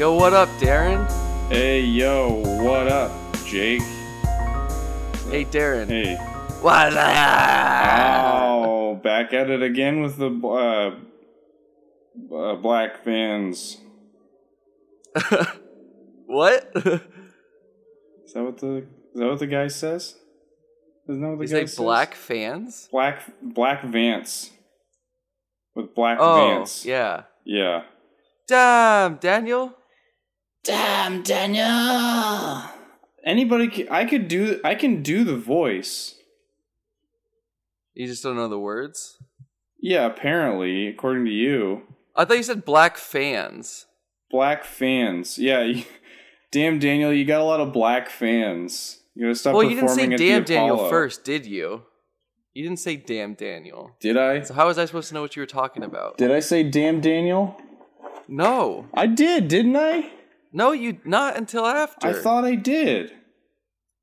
Yo, what up, Darren? Hey, yo, what up, Jake? Hey, Darren. Hey. What up? Oh, back at it again with the uh, uh, black fans. what? Is that what the is that what the guy says? Isn't that what the you guy says? black fans? Black black Vance. With black Oh, Vance. yeah. Yeah. Damn, Daniel. Damn, Daniel. Anybody I could do I can do the voice. You just don't know the words? Yeah, apparently, according to you. I thought you said black fans. Black fans. Yeah. you- damn, Daniel, you got a lot of black fans. You gotta stop well, you didn't say performing at the damn Daniel Apollo. first, did you? You didn't say damn Daniel. Did I? So how was I supposed to know what you were talking about? Did I say damn Daniel? No. I did, didn't I? No, you not until after. I thought I did.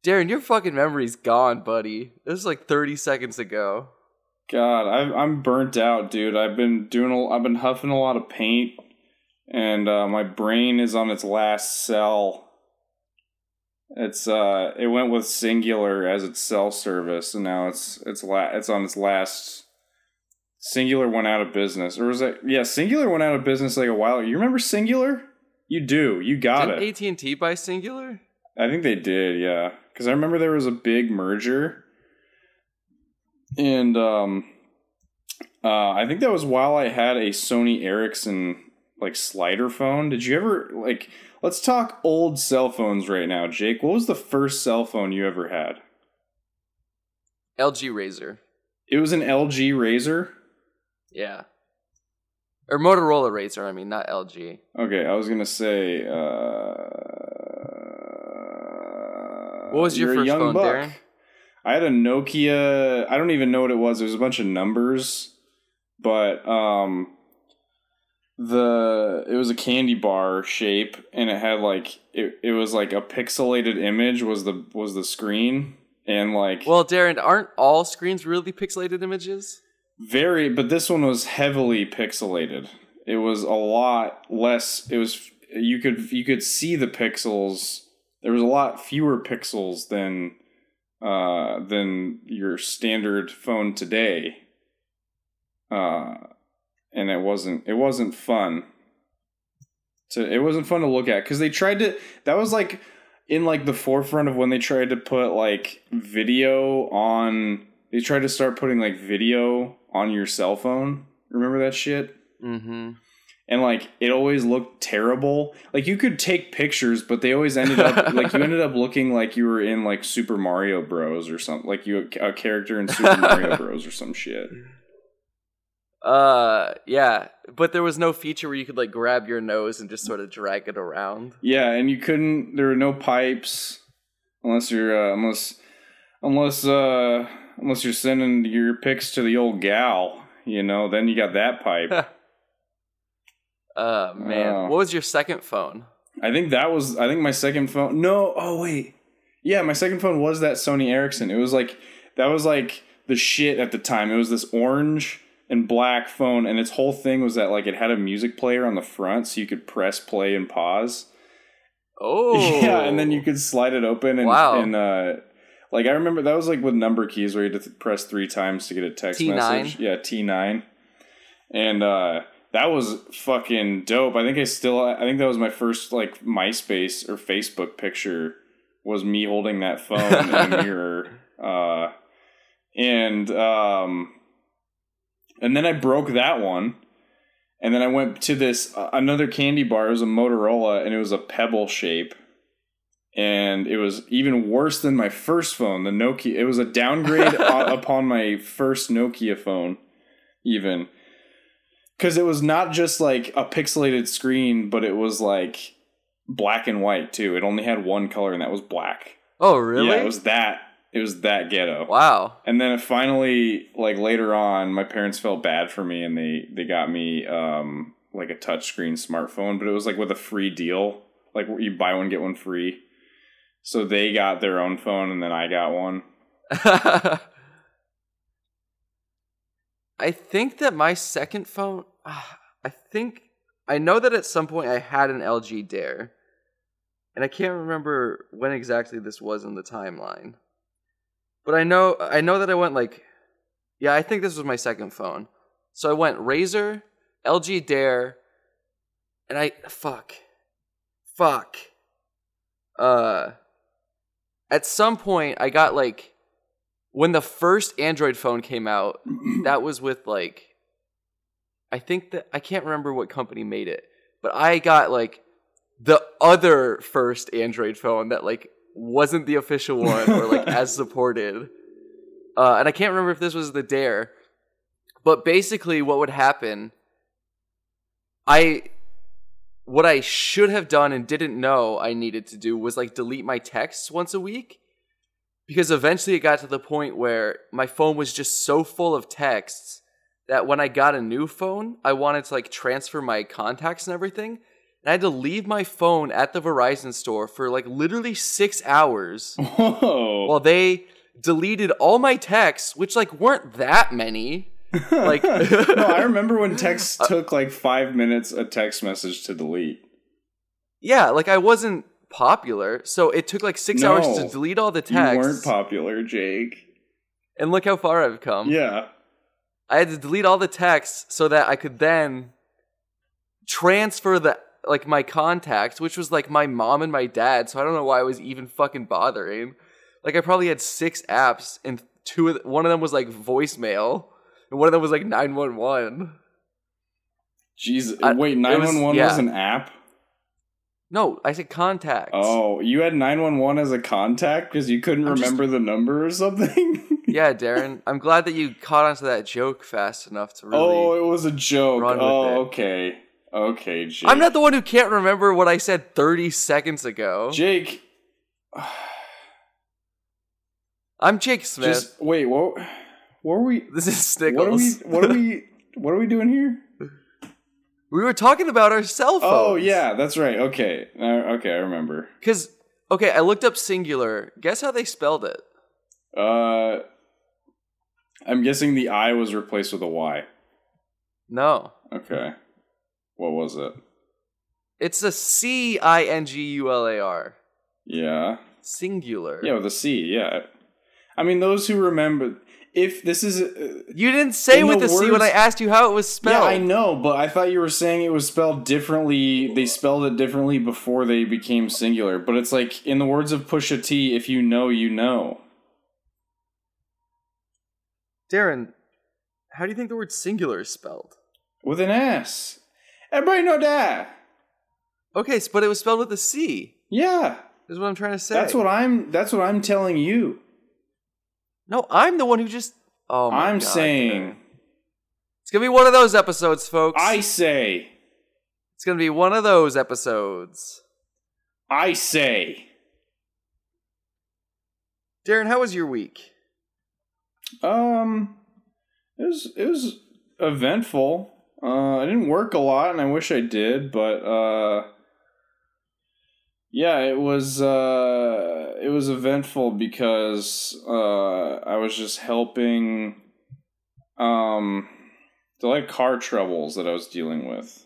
Darren, your fucking memory's gone, buddy. This was like 30 seconds ago. God, I've, I'm burnt out, dude. I've been doing. A, I've been huffing a lot of paint, and uh, my brain is on its last cell. It's uh, it went with Cingular as its cell service, and now it's it's la- it's on its last. Cingular went out of business, or was it? Yeah, Cingular went out of business like a while. Ago. You remember Cingular? You do. You got Didn't it. AT&T buy Cingular? I think they did, yeah. Because I remember there was a big merger, and um, uh, I think that was while I had a Sony Ericsson like slider phone. Did you ever like? Let's talk old cell phones right now, Jake. What was the first cell phone you ever had? LG Razr. It was an LG Razr. Yeah. Or Motorola Razr, I mean, not LG. Okay, I was gonna say. Uh, What was your first phone, buck. Darren? I had a Nokia. I don't even know what it was. It was a bunch of numbers, but um, the it was a candy bar shape, and it had like it. It was like a pixelated image was the was the screen, and like Well, Darren, aren't all screens really pixelated images? Very. But this one was heavily pixelated. It was a lot less. It was you could you could see the pixels. There was a lot fewer pixels than uh, than your standard phone today. Uh, and it wasn't it wasn't fun. To it wasn't fun to look at because they tried to. That was like in like the forefront of when they tried to put like video on. They tried to start putting like video on your cell phone. Remember that shit? Mm-hmm. and like it always looked terrible. Like you could take pictures, but they always ended up like you ended up looking like you were in like Super Mario Bros. or something, like you a character in Super Mario Bros. or some shit. Uh, yeah, but there was no feature where you could like grab your nose and just sort of drag it around. Yeah, and you couldn't. There were no pipes unless you're uh, unless unless uh unless you're sending your pics to the old gal. You know, then you got that pipe. Uh, man, Oh. what was your second phone? I think that was. I think my second phone. No. Oh wait. Yeah, my second phone was that Sony Ericsson. It was like that was like the shit at the time. It was this orange and black phone, and its whole thing was that like it had a music player on the front, so you could press play and pause. Oh, Yeah, and then you could slide it open and Wow. and uh, like I remember that was like with number keys where you had to press three times to get a text T9? message. Yeah, T nine, and uh, that was fucking dope. I think I still I think that was my first like MySpace or Facebook picture was me holding that phone in a mirror, uh, and um, and then I broke that one. And then I went to this uh, another candy bar. It was a Motorola, and it was a pebble shape, and it was even worse than my first phone, the Nokia. It was a downgrade upon my first Nokia phone, even because it was not just like a pixelated screen, but it was like black and white too. It only had one color, and that was black. oh really? Yeah, it was that. It was that ghetto. wow. And then it finally, like later on, my parents felt bad for me, and they they got me um like a touchscreen smartphone, but it was like with a free deal, like you buy one get one free. So they got their own phone, and then I got one. I think that my second phone, I think I know that at some point I had an LG Dare, and I can't remember when exactly this was in the timeline. But I know I know that I went like, yeah, I think this was my second phone. So I went Razr, LG Dare, and I fuck, fuck. Uh, at some point I got like when the first Android phone came out. that was with like I think that I can't remember what company made it, but I got like the other first Android phone that like wasn't the official one or like as supported. Uh, and I can't remember if this was the Dare, but basically what would happen, I what I should have done and didn't know I needed to do was like delete my texts once a week. Because eventually it got to the point where my phone was just so full of texts that when I got a new phone, I wanted to like transfer my contacts and everything. And I had to leave my phone at the Verizon store for like literally six hours Whoa. while they deleted all my texts, which like weren't that many. Like no, I remember when text uh, took like five minutes a text message to delete. Yeah, like I wasn't popular, so it took like six hours to delete all the You texts. weren't popular, Jake. and look how far I've come. Yeah. I had to delete all the texts so that I could then transfer the like my contacts, which was like my mom and my dad. So I don't know why I was even fucking bothering. Like I probably had six apps, and two of th- one of them was like voicemail, and one of them was like nine one one. Jesus. I- Wait, it was- 911 was, an app? No, I said contacts. Oh, you had 911 as a contact because you couldn't I'm just- remember the number or something? yeah, Darren. I'm glad that you caught onto that joke fast enough to really. Oh, it was a joke. Oh, okay. Okay, Jake. I'm not the one who can't remember what I said 30 seconds ago. Jake, I'm Jake Smith. just wait, what what are we this is what are we what are we what are we doing here? We were talking about our cell phones. Oh, yeah, that's right. Okay. Uh, okay, I remember. Because, okay, I looked up singular. Guess how they spelled it? Uh I'm guessing the I was replaced with a Y. No. Okay. What was it? It's a C I N G U L A R. Yeah. Cingular. Yeah, with a C, yeah. I mean, those who remember if this is uh, You didn't say with the the C when I asked you how it was spelled. Yeah. I know, but I thought you were saying it was spelled differently. They spelled it differently before they became singular. But it's like, in the words of Pusha T, if you know, you know. Darren, how do you think the word singular is spelled? With an S. Everybody know that. Okay, but it was spelled with a C. Yeah. Is what I'm trying to say. That's what I'm that's what I'm telling you. No, I'm the one who just. Oh my I'm God, saying Darren. It's gonna be one of those episodes, folks. I say It's gonna be one of those episodes. I say. Darren, how was your week? Um it was it was eventful. Uh I didn't work a lot and I wish I did, but uh yeah, it was uh it was eventful because uh I was just helping um the like car troubles that I was dealing with.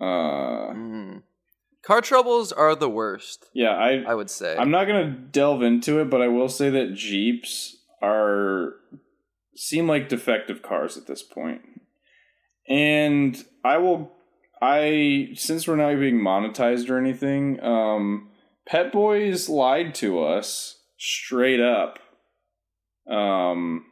Uh Mm. Car troubles are the worst, yeah, I I would say. I'm not gonna delve into it, but I will say that Jeeps are seem like defective cars at this. And I will I since we're not being monetized or anything, um Pep Boys lied to us straight up. Um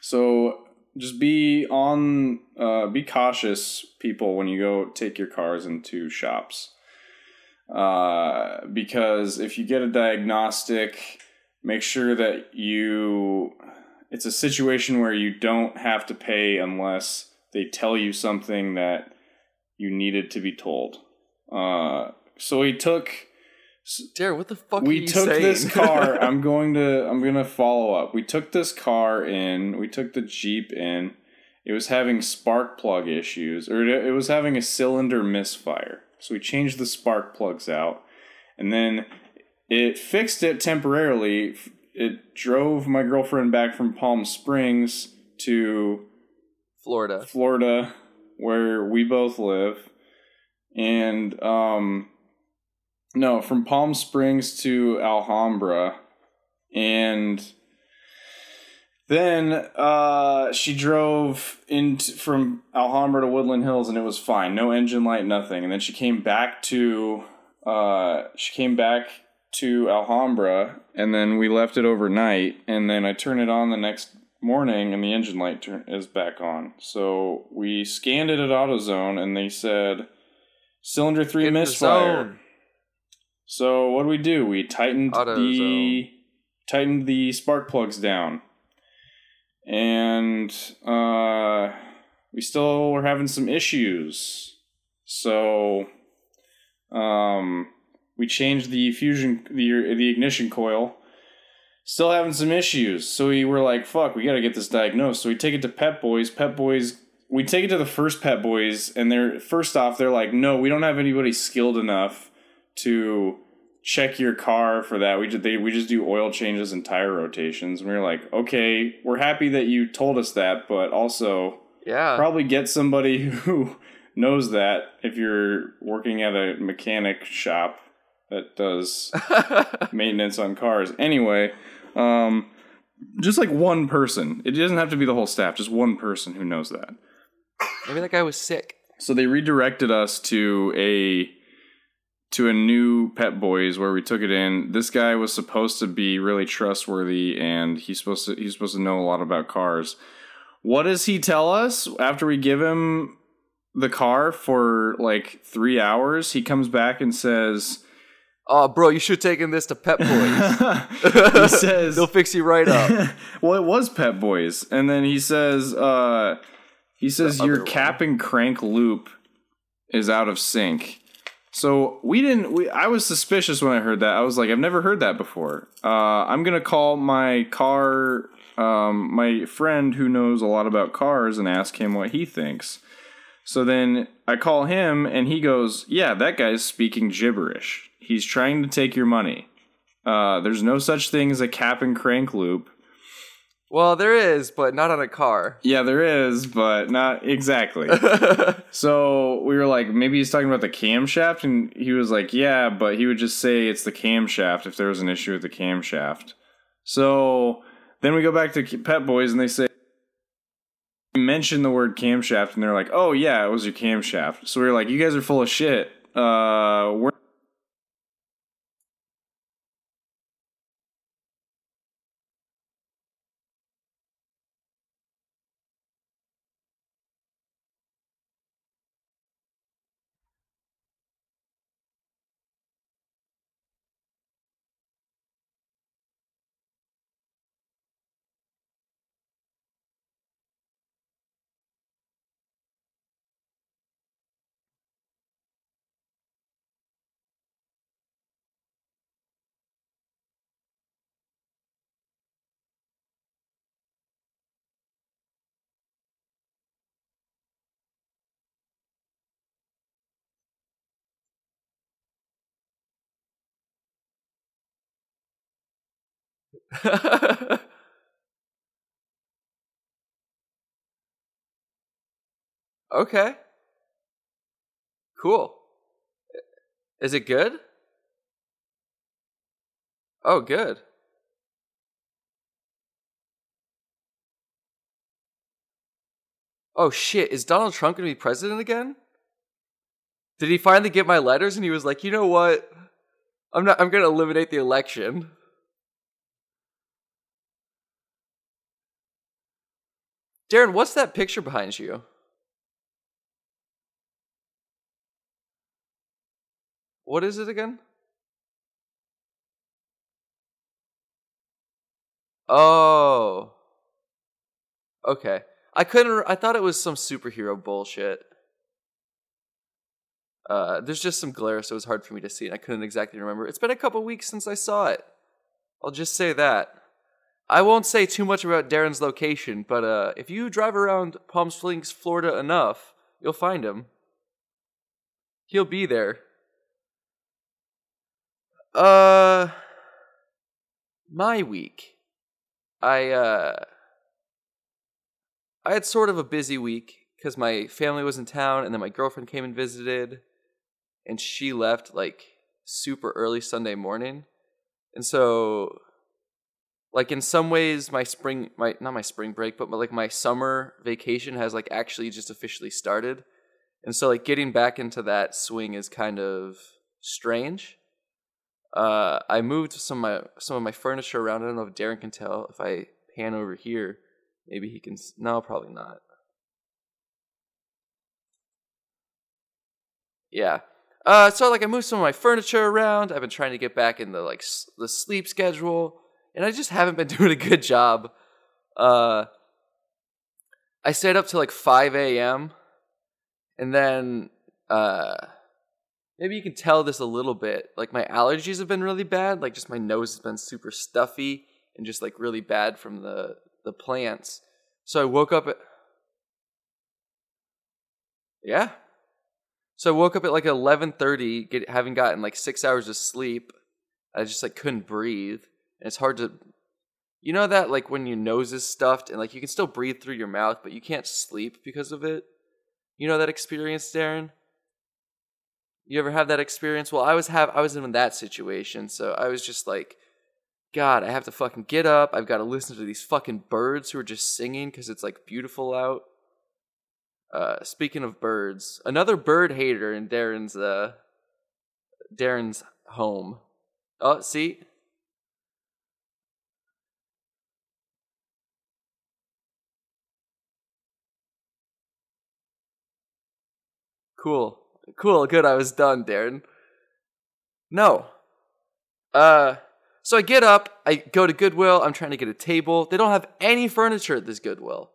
so just be on uh be cautious people when you go take your cars into shops uh, because if you get a diagnostic, make sure that you. It's a situation where you don't have to pay unless they tell you something that you needed to be told. Uh, so we took Darren, what the fuck are we took saying? this car. I'm going to I'm going to follow up. We took this car in. We took the Jeep in. It was having spark plug issues, or it was having a cylinder misfire. So we changed the spark plugs out, and then it fixed it temporarily. It drove my girlfriend back from Palm Springs to Florida. Florida where we both live, and um, no, from Palm Springs to Alhambra, and then uh, she drove into from Alhambra to Woodland Hills, and it was fine, no engine light, nothing. And then she came back to uh, she came back to Alhambra, and then we left it overnight, and then I turned it on the next morning, and the engine light turn- is back on. So we scanned it at AutoZone, and they said cylinder three the misfire. So what do we do? We tightened the AutoZone. tightened the spark plugs down, and uh, we still were having some issues. So um, we changed the fusion the the ignition coil. Still having some issues. So we were like, "Fuck, we got to get this diagnosed." So we take it to Pep Boys. Pep Boys. We take it to the first Pep Boys, and they're first off, they're like, "No, we don't have anybody skilled enough to check your car for that. We just they we just do oil changes and tire rotations." And we were like, "Okay, we're happy that you told us that, but also Yeah. probably get somebody who knows that if you're working at a mechanic shop that does maintenance on cars. Anyway, um, just like one person. It doesn't have to be the whole staff. Just one person who knows that. Maybe that guy was sick. So they redirected us to a to a new Pep Boys where we took it in. This guy was supposed to be really trustworthy and he's supposed to he's supposed to know a lot about cars. What does he tell us after we give him the car for like 3 hours? He comes back and says Oh, bro, you should have taken this to Pep Boys. he says They'll fix you right up. well, it was Pep Boys, and then he says, uh, he says The your one. cap and crank loop is out of sync. So we didn't. We, I was suspicious when I heard that. I was like, I've never heard that before. Uh, I'm gonna call my car, um, my friend who knows a lot about cars, and ask him what he thinks. So then I call him, and he goes, "Yeah, that guy's speaking gibberish. He's trying to take your money." Uh, there's no such thing as a cap and crank loop. well, there is, but not on a car. Yeah, there is, but not exactly. so we were like, maybe he's talking about the camshaft, and he was like, yeah, but he would just say it's the camshaft if there was an issue with the camshaft. So then we go back to Pep Boys, and they say, mention the word camshaft, and they're like, oh yeah, it was your camshaft. So we were like, you guys are full of shit. Uh, we're okay. Cool. Is it good? Oh, good. Oh shit, is Donald Trump going to be president again? Did he finally get my letters and he was like, "You know what? I'm not I'm going to eliminate the election." Darren, what's that picture behind you? What is it again? Oh. Okay. I couldn't I thought it was some superhero bullshit. Uh there's just some glare so it was hard for me to see and I couldn't exactly remember. It's been a couple weeks since I saw it. I'll just say that. I won't say too much about Darren's location, but uh if you drive around Palm Springs, Florida enough, you'll find him. He'll be there. Uh my week. I uh I had sort of a busy week because my family was in town, and then my girlfriend came and visited, and she left like super early Sunday morning, and so like in some ways my spring my not my spring break but like my summer vacation has like actually just officially started. And so like getting back into that swing is kind of strange. Uh i moved some of my some of my furniture around. I don't know if darren can tell if i pan over here. Maybe he can no probably not. Yeah. Uh so like i moved some of my furniture around. I've been trying to get back in the like s- the sleep schedule and I just haven't been doing a good job. Uh, I stayed up till like 5 a.m. and then uh, maybe you can tell this a little bit. Like my allergies have been really bad. Like just my nose has been super stuffy and just like really bad from the the plants. So I woke up at yeah. So I woke up at like 11:30, get having gotten like six hours of sleep. I just like couldn't breathe it's hard to you know that like when your nose is stuffed and like you can still breathe through your mouth but you can't sleep because of it? You know that experience darren? You ever have that experience? Well i was have i was in that situation so i was just like god i have to fucking get up. I've got to listen to these fucking birds who are just singing because it's like beautiful out. Uh speaking of birds another bird hater in darren's uh darren's home. Oh see Cool. Cool. Good. I was done, Darren. No. Uh, so I get up, I go to Goodwill, I'm trying to get a table. They don't have any furniture at this Goodwill.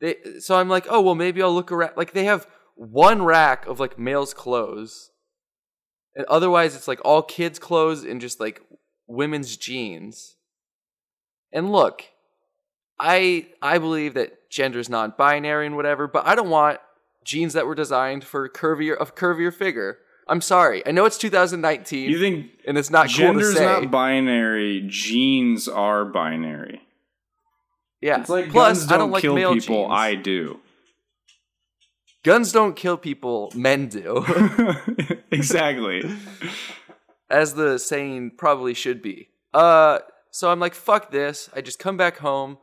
They, so I'm like, oh, well, maybe I'll look around. Like, they have one rack of like male's clothes. And otherwise, it's like all kids' clothes and just like women's jeans. And look, I I believe that gender is non-binary and whatever, but I don't want jeans that were designed for curvier of curvier figure. I'm sorry. I know it's 2019 You think and it's not cool gender's say. not binary? Genes are binary. yeah. It's like Plus, guns I don't don't like kill male people. jeans. I do. Guns don't kill people. Men do, exactly. as the saying probably should be. Uh, so I'm like, fuck this. I just come back home.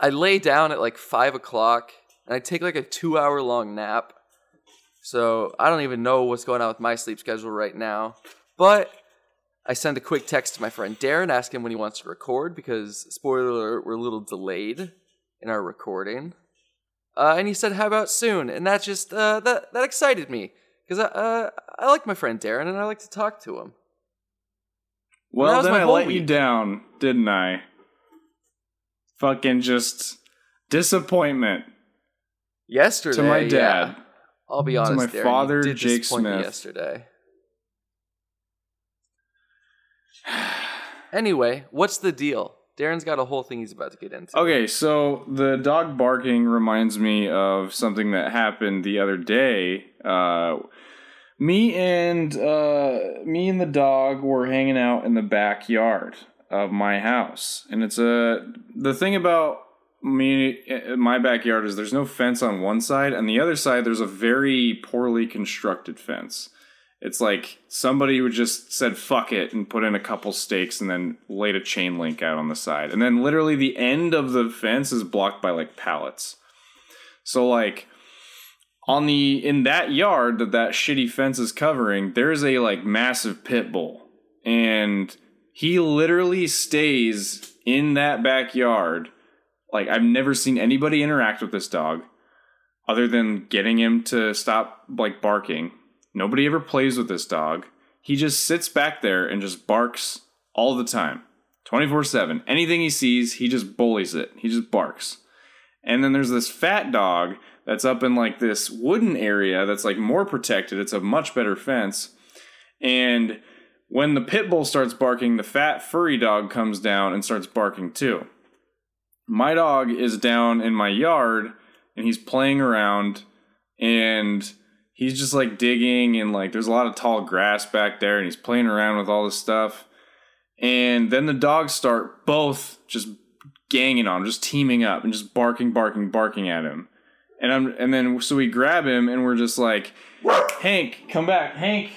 I lay down at like five o'clock and I take like a two hour long nap. So I don't even know what's going on with my sleep schedule right now. But I send a quick text to my friend Darren, ask him when he wants to record because spoiler alert, we're a little delayed in our recording. Uh, and he said, "How about soon?" And that just uh, that that excited me because I uh, I like my friend Darren and I like to talk to him. Well, then I let you down, didn't I? Fucking just disappointment Yesterday, to my yeah. dad. I'll be To honest, my Darren, father, Jake Smith. yesterday. Anyway, what's the deal? Darren's got a whole thing he's about to get into. Okay, so the dog barking reminds me of something that happened the other day. Uh, me and uh, me and the dog were hanging out in the backyard of my house, and it's a the thing about me my backyard is there's no fence on one side, and the other side there's a very poorly constructed fence. It's like somebody who just said fuck it and put in a couple stakes and then laid a chain link out on the side. And then literally the end of the fence is blocked by like pallets. So like on the in that yard that that shitty fence is covering, there's a like massive pit bull. And he literally stays in that backyard. Like I've never seen anybody interact with this dog other than getting him to stop like barking. Nobody ever plays with this dog. He just sits back there and just barks all the time. 24 7. Anything he sees, he just bullies it. He just barks. And then there's this fat dog that's up in like this wooden area that's like more protected. It's a much better fence. And when the pit bull starts barking, the fat furry dog comes down and starts barking too. My dog is down in my yard and he's playing around and he's just like digging and like there's a lot of tall grass back there and he's playing around with all this stuff. And then the dogs start both just ganging on just teaming up and just barking, barking, barking at him. And I'm and then so we grab him and we're just like, Hank, come back, Hank.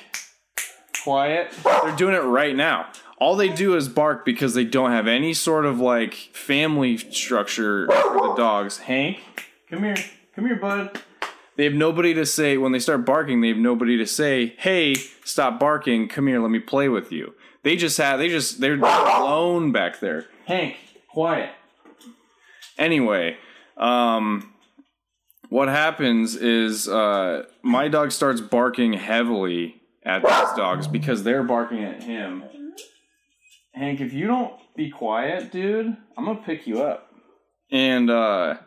Quiet. They're doing it right now. All they do is bark because they don't have any sort of like family structure for the dogs. Hank, come here. Come here, bud. They have nobody to say when they start barking, they have nobody to say, "Hey, stop barking. Come here, let me play with you." They just have they just they're alone back there. Hank, quiet. Anyway, um what happens is uh, my dog starts barking heavily at these dogs because they're barking at him. Hank, if you don't be quiet, dude, I'm gonna pick you up. And uh,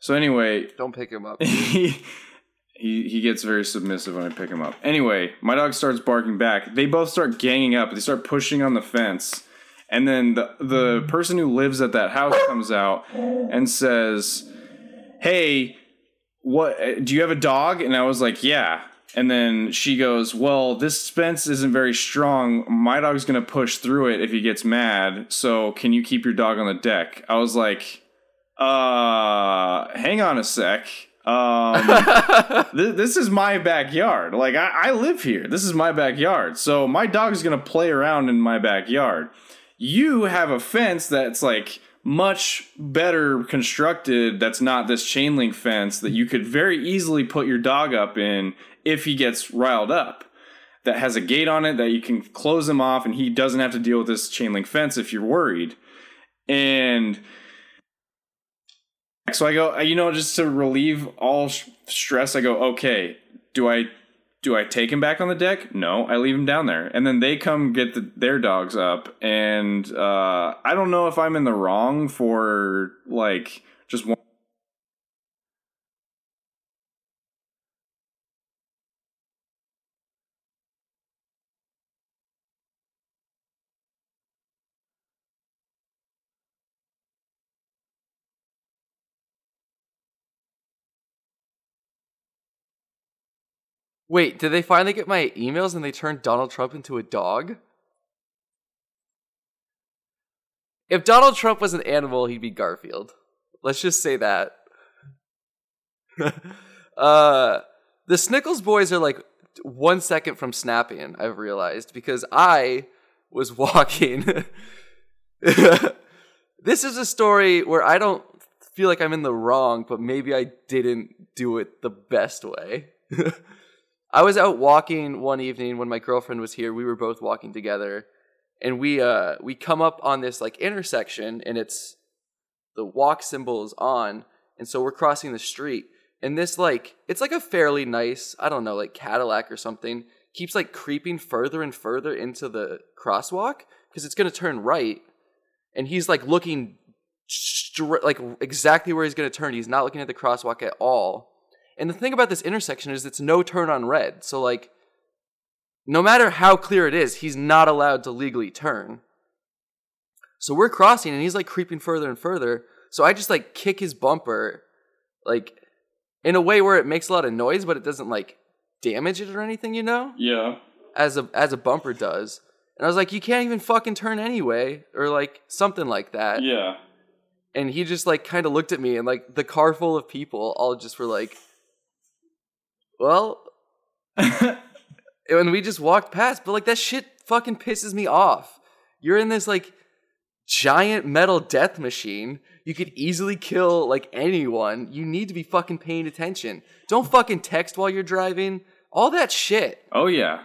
so anyway, Don't pick him up. he he he gets very submissive when I pick him up. Anyway, my dog starts barking back. They both start ganging up. They start pushing on the fence. And then the the person who lives at that house comes out and says, "Hey, what uh, do you have a dog?" And I was like, "Yeah." And then she goes, "Well, this fence isn't very strong. My dog's going to push through it if he gets mad. So, can you keep your dog on the deck?" I was like, "Uh, hang on a sec." Um, th- this is my backyard. Like I, I live here. This is my backyard. So my dog's gonna play around in my backyard. You have a fence that's like much better constructed. That's not this chain link fence that you could very easily put your dog up in if he gets riled up. That has a gate on it that you can close him off, and he doesn't have to deal with this chain link fence if you're worried. And so I go, you know, just to relieve all stress, I go, okay, do I do I take him back on the deck? No, I leave him down there, and then they come get the, their dogs up, and uh, I don't know if I'm in the wrong for like just one. Wait, did they finally get my emails and they turned Donald Trump into a dog? If Donald Trump was an animal, he'd be Garfield. Let's just say that. uh, the Snickles boys are like one second from snapping, I've realized, because I was walking. this is a story where I don't feel like I'm in the wrong, but maybe I didn't do it the best way. I was out walking one evening when my girlfriend was here. We were both walking together, and we uh we come up on this like intersection, and it's the walk symbol is on, and so we're crossing the street, and this like it's like a fairly nice I don't know like Cadillac or something keeps like creeping further and further into the crosswalk because it's gonna turn right, and he's like looking like exactly where he's gonna turn. He's not looking at the crosswalk at all. And the thing about this intersection is it's no turn on red. So like no matter how clear it is, he's not allowed to legally turn. So we're crossing and he's like creeping further and further. So I just like kick his bumper like in a way where it makes a lot of noise but it doesn't like damage it or anything, you know? Yeah. As a as a bumper does. And I was like, you can't even fucking turn anyway or like something like that. Yeah. And he just like kind of looked at me and like the car full of people all just were like well, and we just walked past, but like that shit fucking pisses me off. You're in this like giant metal death machine. You could easily kill like anyone. You need to be fucking paying attention. Don't fucking text while you're driving. All that shit. Oh yeah.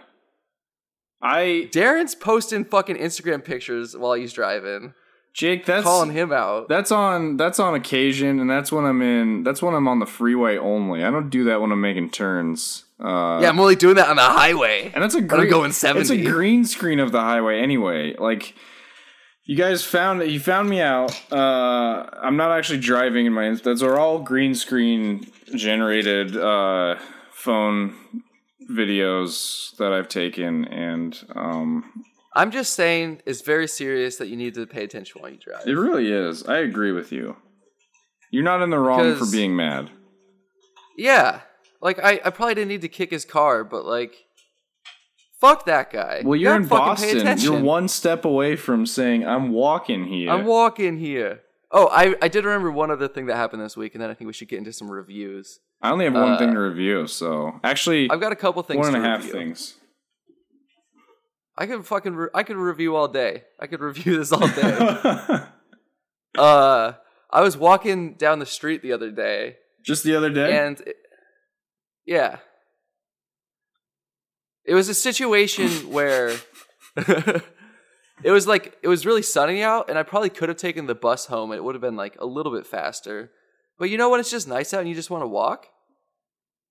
I Darren's posting fucking Instagram pictures while he's driving, Jake, that's calling him out. That's on that's on occasion, and that's when I'm in. That's when I'm on the freeway only. I don't do that when I'm making turns. Uh, yeah, I'm only doing that on the highway. and that's a green, going It's a green screen of the highway anyway. Like you guys found you found me out. Uh, I'm not actually driving in my. Those are all green screen generated uh, phone videos that I've taken, and um, I'm just saying it's very serious that you need to pay attention while you drive. it really is. I agree with you. You're not in the wrong for being mad. Yeah. Like I, I probably didn't need to kick his car, but like fuck that guy. Well, You you're gotta in Boston. You're one step away from saying, "I'm walking here." I'm walking here. Oh, I I did remember one other thing that happened this week, and then I think we should get into some reviews. I only have one Uh, thing to review, so actually, I've got a couple things. one and a half review. things. I could fucking re- I could review all day. I could review this all day. uh, I was walking down the street the other day, Just the other day. and it- yeah, it was a situation where it was like it was really sunny out, and I probably could have taken the bus home. and It would have been like a little bit faster, but you know when it's just nice out and you just want to walk.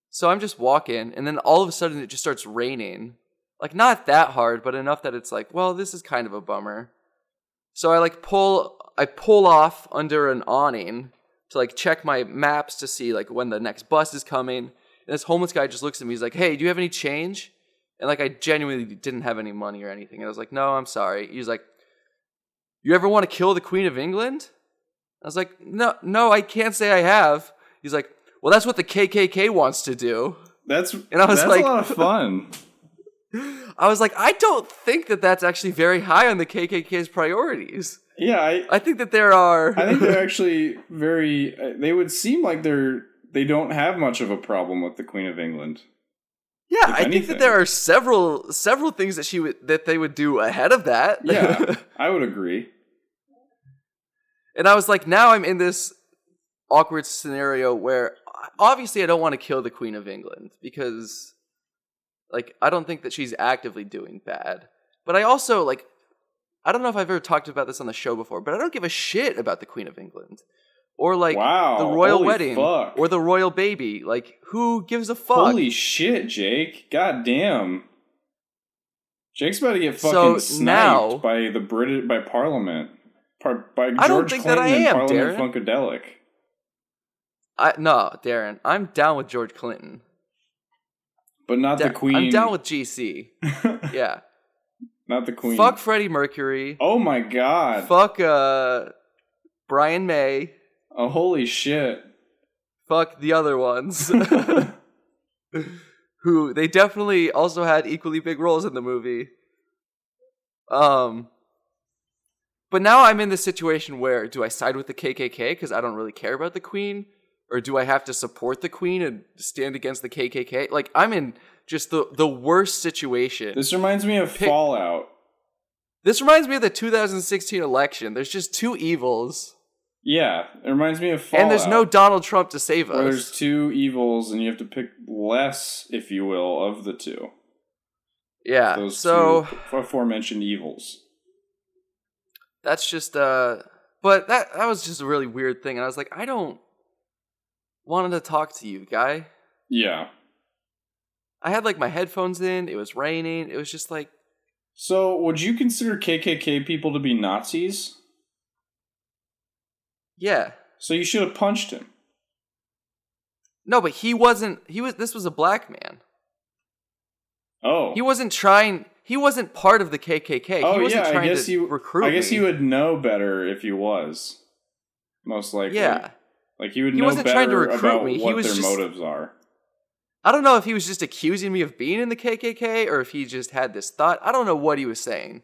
So I'm just walking, and then all of a sudden it just starts raining. Like not that hard, but enough that it's like, well, this is kind of a bummer. So I like pull I pull off under an awning to like check my maps to see like when the next bus is coming. And this homeless guy just looks at me. He's like, "Hey, do you have any change?" And like I genuinely didn't have any money or anything. And I was like, "No, I'm sorry." He's like, "You ever want to kill the Queen of England?" I was like, "No, no, I can't say I have." He's like, "Well, that's what the KKK wants to do." that's and I was that's like- a lot of fun. I was like, "I don't think that that's actually very high on the KKK's priorities." yeah, I I think that there are I think they're actually very. They would seem like they're they don't have much of a problem with the Queen of England. Yeah, I think that there are several several things that she would that they would do ahead of that. Yeah, I would agree. and I was like, now I'm in this awkward scenario where obviously I don't want to kill the Queen of England because like I don't think that she's actively doing bad. But I also like I don't know if I've ever talked about this on the show before, but I don't give a shit about the Queen of England. Or like Wow, the royal wedding fuck. or the royal baby. Like who gives a fuck? Holy shit, Jake! God damn. Jake's about to get So fucking sniped now- by the British by Parliament, par, by George I don't think that Clinton I am, Parliament Darren. Funkadelic. I no, Darren, I'm down with George Clinton. But not the Queen. I'm down with GC. Yeah. not the Queen. Fuck Freddie Mercury. Oh my god. Fuck uh Brian May. Oh holy shit. Fuck the other ones. Who they definitely also had equally big roles in the movie. Um but now I'm in the situation where do I side with the KKK because I don't really care about the queen or do I have to support the queen and stand against the KKK? Like I'm in just the the worst situation. This reminds me of Pick- Fallout. This reminds me of the 2016 election. There's just two evils, Yeah, it reminds me of Fallout. and there's no Donald Trump to save us. there's two evils and you have to pick less, if you will, of the two. Yeah. Those So two aforementioned evils. that's just uh, but that that was just a really weird thing, and I was like, I don't want to talk to you, guy. Yeah. I had like my headphones in. It was raining. It was just like, So, would you consider KKK people to be Nazis? yeah, So you should have punched him. no, but he wasn't. He was. This was a black man. Oh. He wasn't trying. He wasn't part of the KKK. oh he wasn't yeah, I trying guess to you recruit I guess me. he would know better if he was. Most likely. Yeah. Like he would He know wasn't better trying to recruit about me. He what was their just- motives are. I don't know if he was just accusing me of being in the KKK or if he just had this thought. I don't know what he was saying.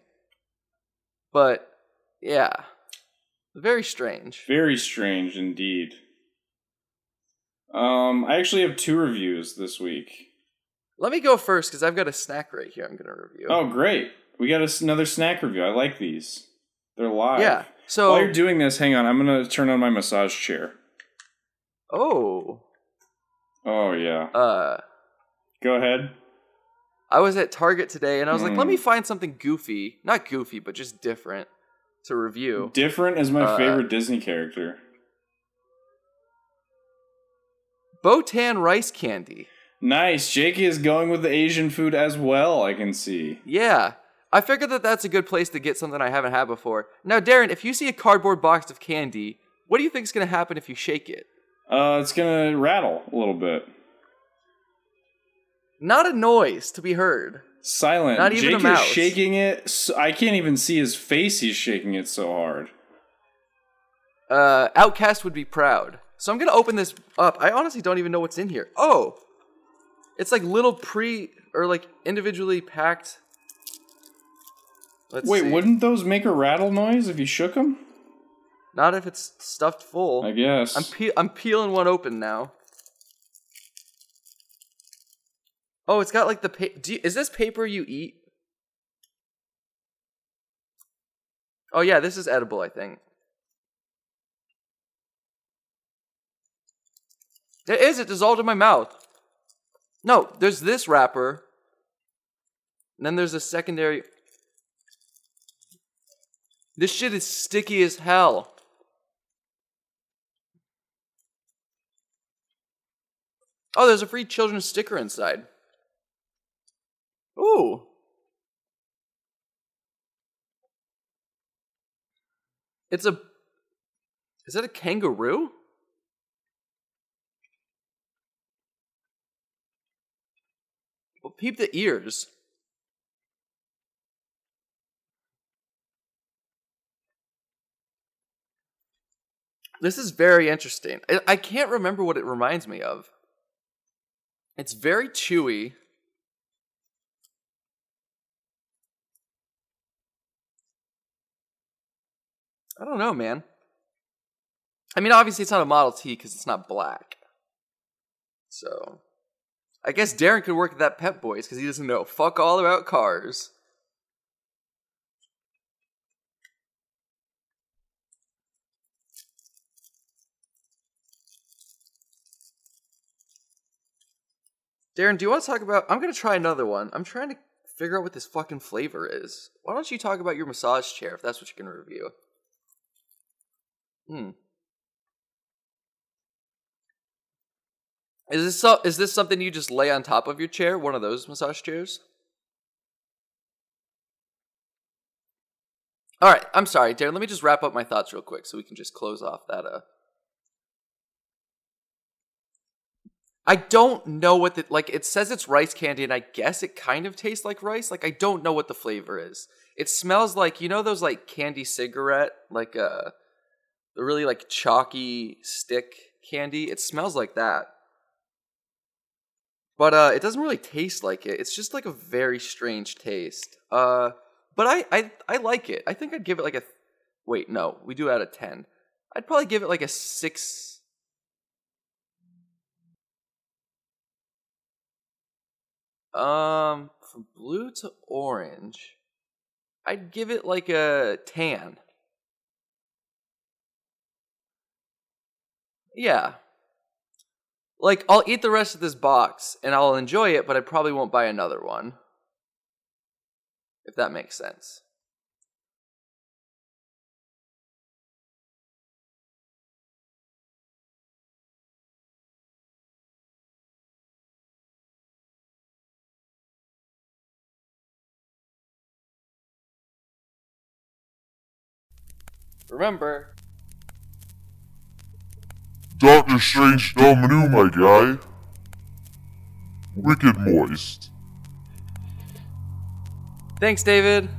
But yeah, very strange. Very strange indeed. Um, I actually have two reviews this week. Let me go first because I've got a snack right here I'm going to review. Oh, great! We got a another snack review. I like these. They're live. yeah. So, While you're doing this, hang on. I'm gonna turn on my massage chair. Oh, Oh yeah. uh, Go ahead. I was at Target today and I was like, let Hmm. me find something goofy, not goofy, but just different to review. Different is my Uh, favorite Disney character. Botan rice candy. Nice. Jake is going with the Asian food as well. I can see. Yeah. I figured that that's a good place to get something I haven't had before. Now, Darren, if you see a cardboard box of candy, what do you think is going to happen if you shake it? Uh, it's gonna rattle a little bit. Not a noise to be heard. Silent. Not even Jake a is mouse. shaking it. So, I can't even see his face. He's shaking it so hard. Uh, OutKast would be proud. So I'm to open this up. I honestly don't even know what's in here. Oh, it's like little pre or like individually packed. Let's Wait, see. wouldn't those make a rattle noise if you shook them? Not if it's stuffed full. I guess. I'm pe- I'm peeling one open now. Oh, it's got like the pa- do you, is this paper you eat? Oh yeah, this is edible, I think. It is. It dissolved in my mouth. No, there's this wrapper. And then there's a secondary. This shit is sticky as hell. Oh, there's a free children's sticker inside. Ooh. It's a. Is that a kangaroo? Well, peep the ears. This is very interesting. I, I can't remember what it reminds me of. It's very chewy. I don't know, man. I mean, obviously, it's not a Model T because it's not black. So, I guess Darren could work at that Pep Boys because he doesn't know fuck all about cars. Darren, do you want to talk about? I'm gonna try another one. I'm trying to figure out what this fucking flavor is. Why don't you talk about your massage chair if that's what you're gonna review? Hmm. Is this so, is this something you just lay on top of your chair? One of those massage chairs? All right, I'm sorry, Darren. Let me just wrap up my thoughts real quick so we can just close off that uh I don't know what the like it says it's rice candy and I guess it kind of tastes like rice. Like I don't know what the flavor is. It smells like you know those like candy cigarette like uh the really like chalky stick candy. It smells like that. But uh it doesn't really taste like it. It's just like a very strange taste. Uh but I I I like it. I think I'd give it like a Wait, no. We do out of 10. I'd probably give it like a 6 Um, from blue to orange, I'd give it like a tan. Yeah. Like, I'll eat the rest of this box and I'll enjoy it, but I probably won't buy another one. If that makes sense. Remember, Doctor Strange Domino, my guy. Wicked moist. thanks, David.